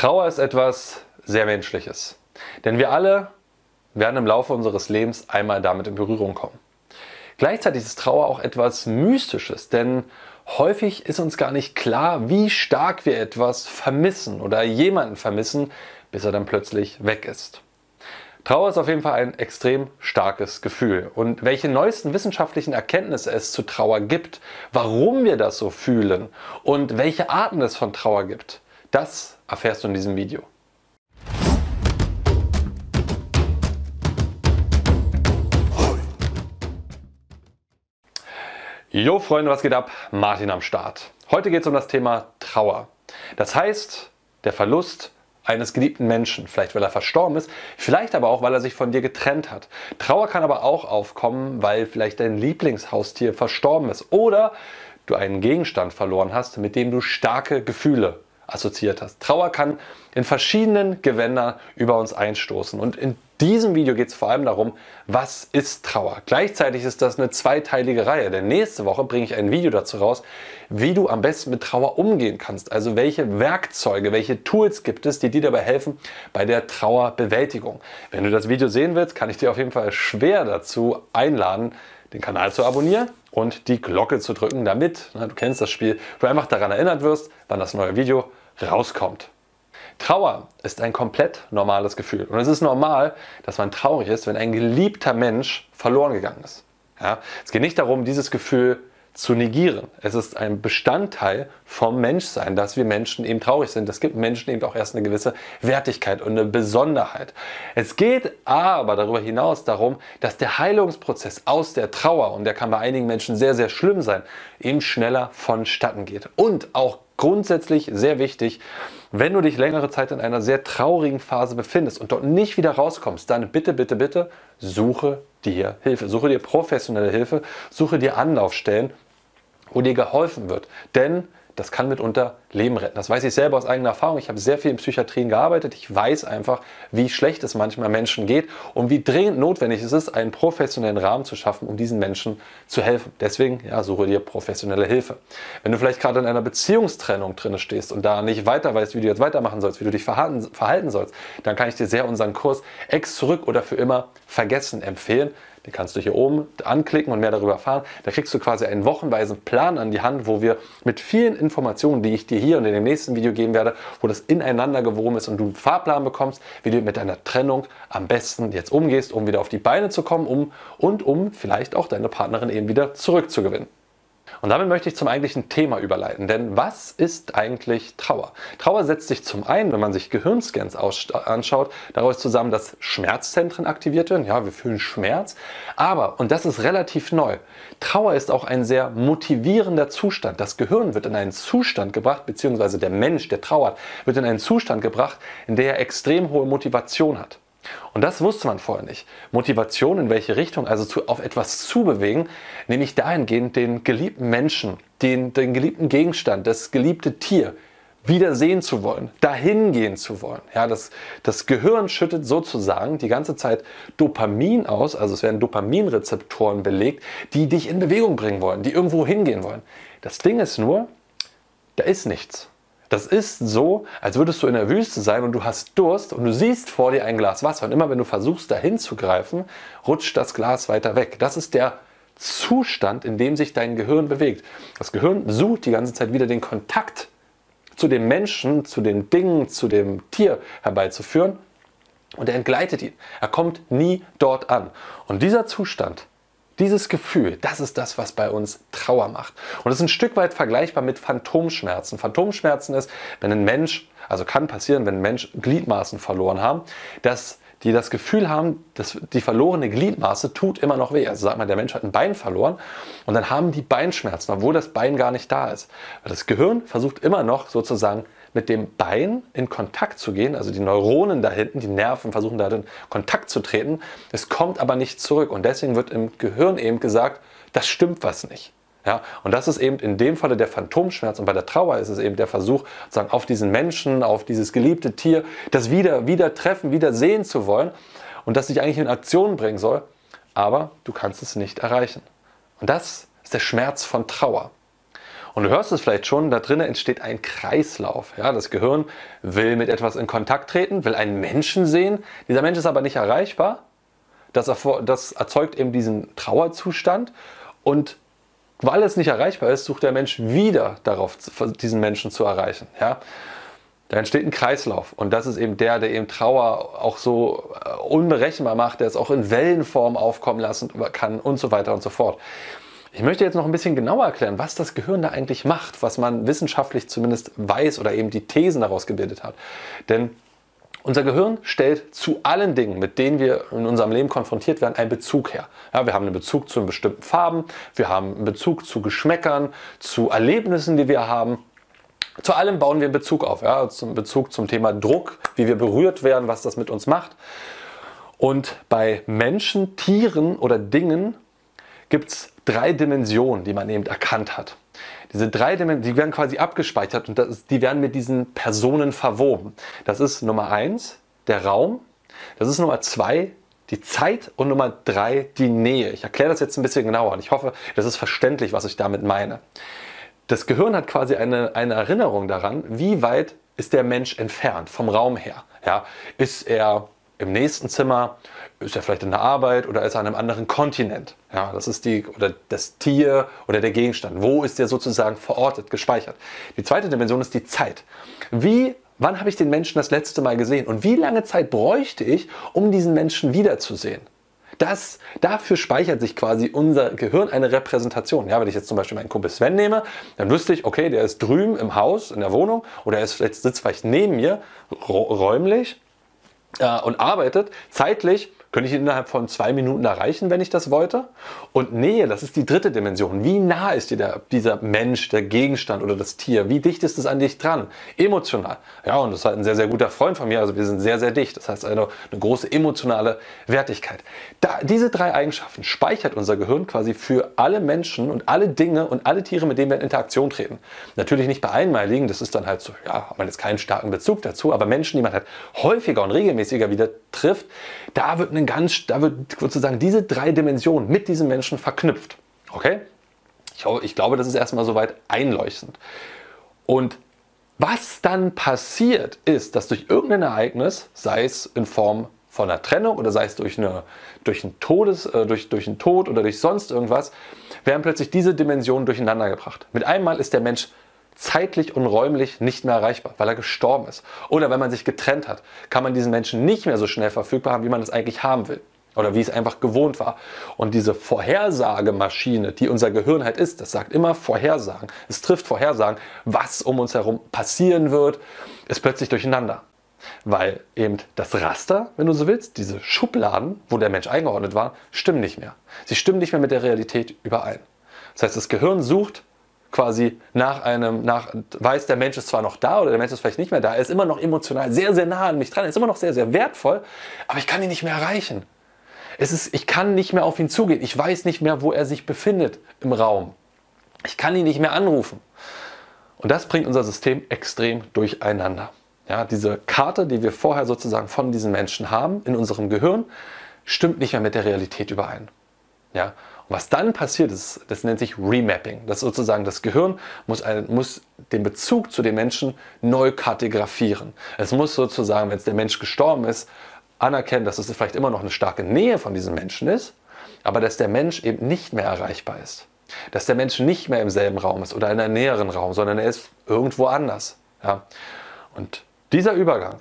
Trauer ist etwas sehr Menschliches. Denn wir alle werden im Laufe unseres Lebens einmal damit in Berührung kommen. Gleichzeitig ist Trauer auch etwas Mystisches, denn häufig ist uns gar nicht klar, wie stark wir etwas vermissen oder jemanden vermissen, bis er dann plötzlich weg ist. Trauer ist auf jeden Fall ein extrem starkes Gefühl. Und welche neuesten wissenschaftlichen Erkenntnisse es zu Trauer gibt, warum wir das so fühlen und welche Arten es von Trauer gibt, das erfährst du in diesem Video. Jo Freunde, was geht ab? Martin am Start. Heute geht es um das Thema Trauer. Das heißt, der Verlust eines geliebten Menschen, vielleicht weil er verstorben ist, vielleicht aber auch, weil er sich von dir getrennt hat. Trauer kann aber auch aufkommen, weil vielleicht dein Lieblingshaustier verstorben ist oder du einen Gegenstand verloren hast, mit dem du starke Gefühle assoziiert hast. Trauer kann in verschiedenen Gewändern über uns einstoßen. Und in diesem Video geht es vor allem darum, was ist Trauer. Gleichzeitig ist das eine zweiteilige Reihe, denn nächste Woche bringe ich ein Video dazu raus, wie du am besten mit Trauer umgehen kannst. Also welche Werkzeuge, welche Tools gibt es, die dir dabei helfen bei der Trauerbewältigung. Wenn du das Video sehen willst, kann ich dir auf jeden Fall schwer dazu einladen, den Kanal zu abonnieren und die Glocke zu drücken, damit, na, du kennst das Spiel, du einfach daran erinnert wirst, wann das neue Video rauskommt. Trauer ist ein komplett normales Gefühl. Und es ist normal, dass man traurig ist, wenn ein geliebter Mensch verloren gegangen ist. Ja? Es geht nicht darum, dieses Gefühl zu negieren. Es ist ein Bestandteil vom Menschsein, dass wir Menschen eben traurig sind. Es gibt Menschen eben auch erst eine gewisse Wertigkeit und eine Besonderheit. Es geht aber darüber hinaus darum, dass der Heilungsprozess aus der Trauer, und der kann bei einigen Menschen sehr, sehr schlimm sein, eben schneller vonstatten geht. Und auch grundsätzlich sehr wichtig, wenn du dich längere Zeit in einer sehr traurigen Phase befindest und dort nicht wieder rauskommst, dann bitte, bitte, bitte suche dir Hilfe. Suche dir professionelle Hilfe, suche dir Anlaufstellen, wo dir geholfen wird. Denn das kann mitunter Leben retten. Das weiß ich selber aus eigener Erfahrung. Ich habe sehr viel in Psychiatrien gearbeitet. Ich weiß einfach, wie schlecht es manchmal Menschen geht und wie dringend notwendig es ist, einen professionellen Rahmen zu schaffen, um diesen Menschen zu helfen. Deswegen, ja, suche dir professionelle Hilfe. Wenn du vielleicht gerade in einer Beziehungstrennung drin stehst und da nicht weiter weißt, wie du jetzt weitermachen sollst, wie du dich verhalten, verhalten sollst, dann kann ich dir sehr unseren Kurs Ex zurück oder für immer vergessen empfehlen. Den kannst du hier oben anklicken und mehr darüber erfahren. Da kriegst du quasi einen wochenweisen Plan an die Hand, wo wir mit vielen Informationen, die ich dir hier und in dem nächsten Video geben werde, wo das ineinander gewoben ist und du einen Fahrplan bekommst, wie du mit deiner Trennung am besten jetzt umgehst, um wieder auf die Beine zu kommen um, und um vielleicht auch deine Partnerin eben wieder zurückzugewinnen. Und damit möchte ich zum eigentlichen Thema überleiten. Denn was ist eigentlich Trauer? Trauer setzt sich zum einen, wenn man sich Gehirnscans anschaut, daraus zusammen, dass Schmerzzentren aktiviert werden. Ja, wir fühlen Schmerz. Aber, und das ist relativ neu, Trauer ist auch ein sehr motivierender Zustand. Das Gehirn wird in einen Zustand gebracht, beziehungsweise der Mensch, der trauert, wird in einen Zustand gebracht, in der er extrem hohe Motivation hat. Und das wusste man vorher nicht. Motivation in welche Richtung, also zu, auf etwas zu bewegen, nämlich dahingehend den geliebten Menschen, den, den geliebten Gegenstand, das geliebte Tier wieder sehen zu wollen, dahin gehen zu wollen. Ja, das, das Gehirn schüttet sozusagen die ganze Zeit Dopamin aus, also es werden Dopaminrezeptoren belegt, die dich in Bewegung bringen wollen, die irgendwo hingehen wollen. Das Ding ist nur, da ist nichts. Das ist so, als würdest du in der Wüste sein und du hast Durst und du siehst vor dir ein Glas Wasser und immer wenn du versuchst dahin zu greifen, rutscht das Glas weiter weg. Das ist der Zustand, in dem sich dein Gehirn bewegt. Das Gehirn sucht die ganze Zeit wieder den Kontakt zu dem Menschen, zu den Dingen, zu dem Tier herbeizuführen und er entgleitet ihn. Er kommt nie dort an. Und dieser Zustand, dieses Gefühl, das ist das, was bei uns Trauer macht. Und es ist ein Stück weit vergleichbar mit Phantomschmerzen. Phantomschmerzen ist, wenn ein Mensch, also kann passieren, wenn ein Mensch Gliedmaßen verloren haben, dass die das Gefühl haben, dass die verlorene Gliedmaße tut immer noch weh. Also sagt man, der Mensch hat ein Bein verloren und dann haben die Beinschmerzen, obwohl das Bein gar nicht da ist. Das Gehirn versucht immer noch sozusagen mit dem Bein in Kontakt zu gehen, also die Neuronen da hinten, die Nerven versuchen da in Kontakt zu treten. Es kommt aber nicht zurück und deswegen wird im Gehirn eben gesagt, das stimmt was nicht. Ja, und das ist eben in dem Falle der Phantomschmerz und bei der Trauer ist es eben der Versuch, sozusagen auf diesen Menschen, auf dieses geliebte Tier, das wieder, wieder treffen, wieder sehen zu wollen und das sich eigentlich in Aktion bringen soll, aber du kannst es nicht erreichen. Und das ist der Schmerz von Trauer. Und du hörst es vielleicht schon, da drinnen entsteht ein Kreislauf. Ja, das Gehirn will mit etwas in Kontakt treten, will einen Menschen sehen. Dieser Mensch ist aber nicht erreichbar. Das, das erzeugt eben diesen Trauerzustand. Und weil es nicht erreichbar ist, sucht der Mensch wieder darauf, diesen Menschen zu erreichen. Ja? Da entsteht ein Kreislauf und das ist eben der, der eben Trauer auch so äh, unberechenbar macht, der es auch in Wellenform aufkommen lassen kann und so weiter und so fort. Ich möchte jetzt noch ein bisschen genauer erklären, was das Gehirn da eigentlich macht, was man wissenschaftlich zumindest weiß oder eben die Thesen daraus gebildet hat. Denn unser Gehirn stellt zu allen Dingen, mit denen wir in unserem Leben konfrontiert werden, einen Bezug her. Ja, wir haben einen Bezug zu bestimmten Farben, wir haben einen Bezug zu Geschmäckern, zu Erlebnissen, die wir haben. Zu allem bauen wir einen Bezug auf. Ja, zum Bezug zum Thema Druck, wie wir berührt werden, was das mit uns macht. Und bei Menschen, Tieren oder Dingen gibt es drei Dimensionen, die man eben erkannt hat. Diese drei Dimensionen, die werden quasi abgespeichert und ist, die werden mit diesen Personen verwoben. Das ist Nummer eins, der Raum. Das ist Nummer zwei, die Zeit und Nummer drei, die Nähe. Ich erkläre das jetzt ein bisschen genauer und ich hoffe, das ist verständlich, was ich damit meine. Das Gehirn hat quasi eine, eine Erinnerung daran, wie weit ist der Mensch entfernt vom Raum her. Ja, ist er im nächsten Zimmer, ist er vielleicht in der Arbeit oder ist er an einem anderen Kontinent. Ja, das ist die, oder das Tier oder der Gegenstand. Wo ist der sozusagen verortet, gespeichert? Die zweite Dimension ist die Zeit. Wie, wann habe ich den Menschen das letzte Mal gesehen? Und wie lange Zeit bräuchte ich, um diesen Menschen wiederzusehen? Das, dafür speichert sich quasi unser Gehirn eine Repräsentation. Ja, wenn ich jetzt zum Beispiel meinen Kumpel Sven nehme, dann wüsste ich, okay, der ist drüben im Haus, in der Wohnung oder er ist, sitzt vielleicht neben mir, räumlich äh, und arbeitet zeitlich könnte ich ihn innerhalb von zwei Minuten erreichen, wenn ich das wollte. Und Nähe, das ist die dritte Dimension. Wie nah ist dir der, dieser Mensch, der Gegenstand oder das Tier? Wie dicht ist es an dich dran? Emotional. Ja, und das ist halt ein sehr, sehr guter Freund von mir. Also wir sind sehr, sehr dicht. Das heißt eine, eine große emotionale Wertigkeit. Da, diese drei Eigenschaften speichert unser Gehirn quasi für alle Menschen und alle Dinge und alle Tiere, mit denen wir in Interaktion treten. Natürlich nicht bei einmaligen, das ist dann halt so, ja, hat man jetzt keinen starken Bezug dazu, aber Menschen, die man halt häufiger und regelmäßiger wieder trifft, da wird eine einen ganz, da wird sozusagen diese drei Dimensionen mit diesem Menschen verknüpft. Okay? Ich, ich glaube, das ist erstmal soweit einleuchtend. Und was dann passiert, ist, dass durch irgendein Ereignis, sei es in Form von einer Trennung oder sei es durch, eine, durch, einen Todes, äh, durch, durch einen Tod oder durch sonst irgendwas, werden plötzlich diese Dimensionen durcheinander gebracht. Mit einmal ist der Mensch zeitlich und räumlich nicht mehr erreichbar, weil er gestorben ist. Oder wenn man sich getrennt hat, kann man diesen Menschen nicht mehr so schnell verfügbar haben, wie man es eigentlich haben will. Oder wie es einfach gewohnt war. Und diese Vorhersagemaschine, die unser Gehirn halt ist, das sagt immer Vorhersagen. Es trifft Vorhersagen, was um uns herum passieren wird, ist plötzlich durcheinander. Weil eben das Raster, wenn du so willst, diese Schubladen, wo der Mensch eingeordnet war, stimmen nicht mehr. Sie stimmen nicht mehr mit der Realität überein. Das heißt, das Gehirn sucht quasi nach einem, nach, weiß, der Mensch ist zwar noch da oder der Mensch ist vielleicht nicht mehr da, er ist immer noch emotional sehr, sehr nah an mich dran, er ist immer noch sehr, sehr wertvoll, aber ich kann ihn nicht mehr erreichen. Es ist, ich kann nicht mehr auf ihn zugehen. Ich weiß nicht mehr, wo er sich befindet im Raum. Ich kann ihn nicht mehr anrufen. Und das bringt unser System extrem durcheinander. Ja, diese Karte, die wir vorher sozusagen von diesen Menschen haben in unserem Gehirn, stimmt nicht mehr mit der Realität überein. Ja, was dann passiert ist, das nennt sich Remapping. Das ist sozusagen, das Gehirn muss, ein, muss den Bezug zu den Menschen neu kartografieren. Es muss sozusagen, wenn es der Mensch gestorben ist, anerkennen, dass es vielleicht immer noch eine starke Nähe von diesem Menschen ist, aber dass der Mensch eben nicht mehr erreichbar ist. Dass der Mensch nicht mehr im selben Raum ist oder in einem näheren Raum, sondern er ist irgendwo anders. Ja? Und dieser Übergang,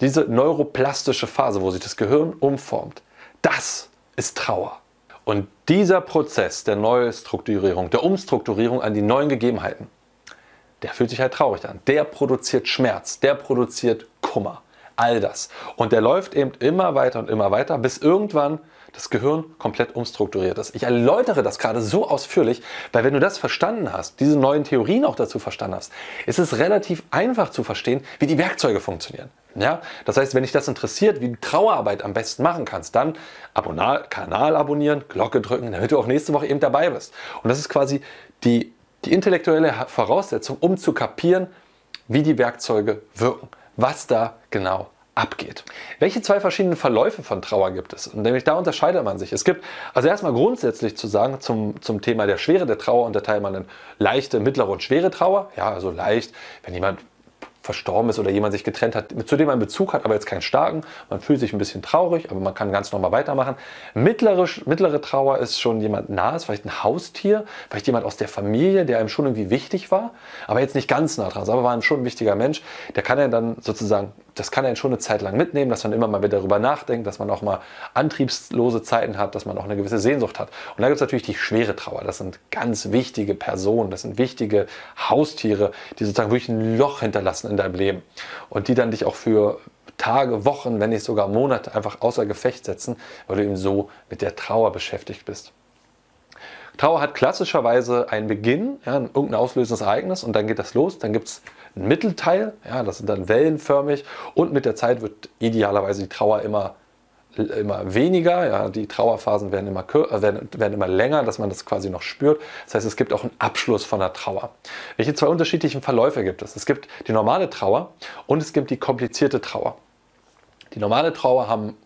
diese neuroplastische Phase, wo sich das Gehirn umformt, das ist Trauer. Und dieser Prozess der Neustrukturierung, der Umstrukturierung an die neuen Gegebenheiten, der fühlt sich halt traurig an. Der produziert Schmerz, der produziert Kummer. All das. Und der läuft eben immer weiter und immer weiter, bis irgendwann das Gehirn komplett umstrukturiert ist. Ich erläutere das gerade so ausführlich, weil wenn du das verstanden hast, diese neuen Theorien auch dazu verstanden hast, ist es relativ einfach zu verstehen, wie die Werkzeuge funktionieren. Ja? Das heißt, wenn dich das interessiert, wie du Trauerarbeit am besten machen kannst, dann Abonal Kanal abonnieren, Glocke drücken, damit du auch nächste Woche eben dabei bist. Und das ist quasi die, die intellektuelle Voraussetzung, um zu kapieren, wie die Werkzeuge wirken, was da genau abgeht. Welche zwei verschiedenen Verläufe von Trauer gibt es? Und nämlich da unterscheidet man sich. Es gibt also erstmal grundsätzlich zu sagen zum, zum Thema der Schwere der Trauer unterteilt man in leichte, mittlere und schwere Trauer. Ja, also leicht, wenn jemand verstorben ist oder jemand sich getrennt hat, zu dem man Bezug hat, aber jetzt keinen starken. Man fühlt sich ein bisschen traurig, aber man kann ganz normal weitermachen. Mittlere, mittlere Trauer ist schon jemand nahes, vielleicht ein Haustier, vielleicht jemand aus der Familie, der einem schon irgendwie wichtig war, aber jetzt nicht ganz nah dran, aber war einem schon ein wichtiger Mensch. Der kann ja dann sozusagen das kann einen schon eine Zeit lang mitnehmen, dass man immer mal wieder darüber nachdenkt, dass man auch mal antriebslose Zeiten hat, dass man auch eine gewisse Sehnsucht hat. Und da gibt es natürlich die schwere Trauer. Das sind ganz wichtige Personen, das sind wichtige Haustiere, die sozusagen wirklich ein Loch hinterlassen in deinem Leben und die dann dich auch für Tage, Wochen, wenn nicht sogar Monate einfach außer Gefecht setzen, weil du eben so mit der Trauer beschäftigt bist. Trauer hat klassischerweise einen Beginn, ja, irgendein auslösendes Ereignis und dann geht das los. Dann gibt es einen Mittelteil, ja, das sind dann wellenförmig und mit der Zeit wird idealerweise die Trauer immer, immer weniger. Ja, die Trauerphasen werden immer, äh, werden, werden immer länger, dass man das quasi noch spürt. Das heißt, es gibt auch einen Abschluss von der Trauer. Welche zwei unterschiedlichen Verläufe gibt es? Es gibt die normale Trauer und es gibt die komplizierte Trauer. Die normale Trauer haben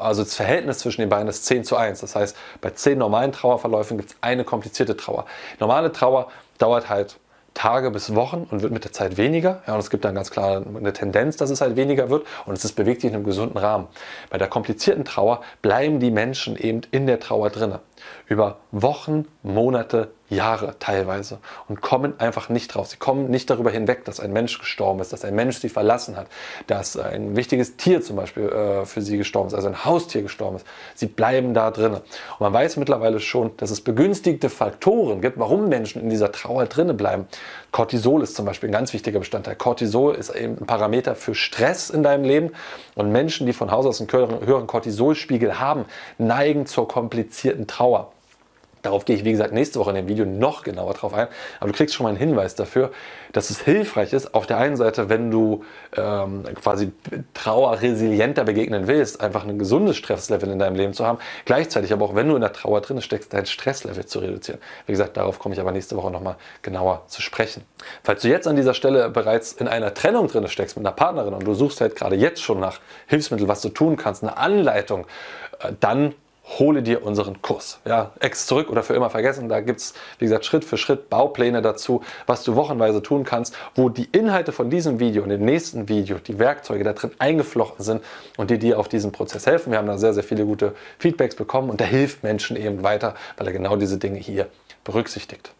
also das Verhältnis zwischen den beiden ist 10 zu 1. Das heißt, bei 10 normalen Trauerverläufen gibt es eine komplizierte Trauer. Normale Trauer dauert halt Tage bis Wochen und wird mit der Zeit weniger. Ja, und es gibt dann ganz klar eine Tendenz, dass es halt weniger wird und es ist bewegt sich in einem gesunden Rahmen. Bei der komplizierten Trauer bleiben die Menschen eben in der Trauer drinne. Über Wochen, Monate, Jahre teilweise und kommen einfach nicht drauf. Sie kommen nicht darüber hinweg, dass ein Mensch gestorben ist, dass ein Mensch sie verlassen hat, dass ein wichtiges Tier zum Beispiel äh, für sie gestorben ist, also ein Haustier gestorben ist. Sie bleiben da drin. Und man weiß mittlerweile schon, dass es begünstigte Faktoren gibt, warum Menschen in dieser Trauer drinnen bleiben. Cortisol ist zum Beispiel ein ganz wichtiger Bestandteil. Cortisol ist eben ein Parameter für Stress in deinem Leben und Menschen, die von Haus aus einen höheren Cortisolspiegel haben, neigen zur komplizierten Trauer. Darauf gehe ich, wie gesagt, nächste Woche in dem Video noch genauer drauf ein. Aber du kriegst schon mal einen Hinweis dafür, dass es hilfreich ist, auf der einen Seite, wenn du ähm, quasi Trauer resilienter begegnen willst, einfach ein gesundes Stresslevel in deinem Leben zu haben. Gleichzeitig aber auch, wenn du in der Trauer drin steckst, dein Stresslevel zu reduzieren. Wie gesagt, darauf komme ich aber nächste Woche nochmal genauer zu sprechen. Falls du jetzt an dieser Stelle bereits in einer Trennung drin steckst mit einer Partnerin und du suchst halt gerade jetzt schon nach Hilfsmitteln, was du tun kannst, eine Anleitung, äh, dann hole dir unseren Kurs. Ja, ex zurück oder für immer vergessen. Da gibt es, wie gesagt, Schritt für Schritt Baupläne dazu, was du wochenweise tun kannst, wo die Inhalte von diesem Video und dem nächsten Video, die Werkzeuge da drin eingeflochten sind und die dir auf diesem Prozess helfen. Wir haben da sehr, sehr viele gute Feedbacks bekommen und der hilft Menschen eben weiter, weil er genau diese Dinge hier berücksichtigt.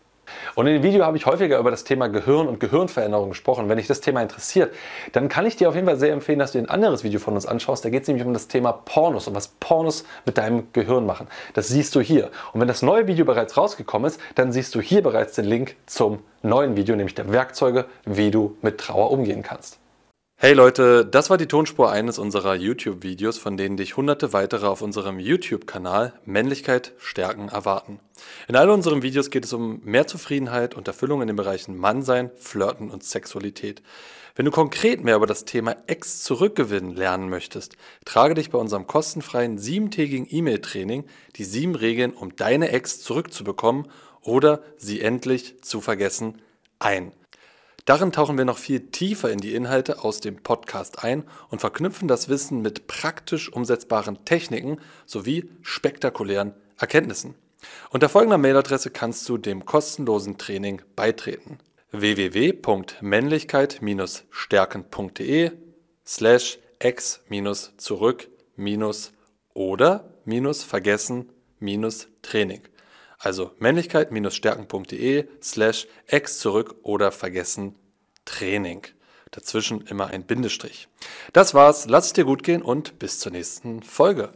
Und in dem Video habe ich häufiger über das Thema Gehirn und Gehirnveränderung gesprochen. Wenn dich das Thema interessiert, dann kann ich dir auf jeden Fall sehr empfehlen, dass du ein anderes Video von uns anschaust. Da geht es nämlich um das Thema Pornos und was Pornos mit deinem Gehirn machen. Das siehst du hier. Und wenn das neue Video bereits rausgekommen ist, dann siehst du hier bereits den Link zum neuen Video, nämlich der Werkzeuge, wie du mit Trauer umgehen kannst. Hey Leute, das war die Tonspur eines unserer YouTube-Videos, von denen dich hunderte weitere auf unserem YouTube-Kanal Männlichkeit stärken erwarten. In all unseren Videos geht es um mehr Zufriedenheit und Erfüllung in den Bereichen Mannsein, Flirten und Sexualität. Wenn du konkret mehr über das Thema Ex zurückgewinnen lernen möchtest, trage dich bei unserem kostenfreien siebentägigen E-Mail-Training die sieben Regeln, um deine Ex zurückzubekommen oder sie endlich zu vergessen, ein. Darin tauchen wir noch viel tiefer in die Inhalte aus dem Podcast ein und verknüpfen das Wissen mit praktisch umsetzbaren Techniken sowie spektakulären Erkenntnissen. Unter folgender Mailadresse kannst du dem kostenlosen Training beitreten. www.männlichkeit-stärken.de slash x-zurück- oder minus vergessen minus Training. Also männlichkeit-stärken.de slash x zurück oder vergessen Training. Dazwischen immer ein Bindestrich. Das war's, lass es dir gut gehen und bis zur nächsten Folge.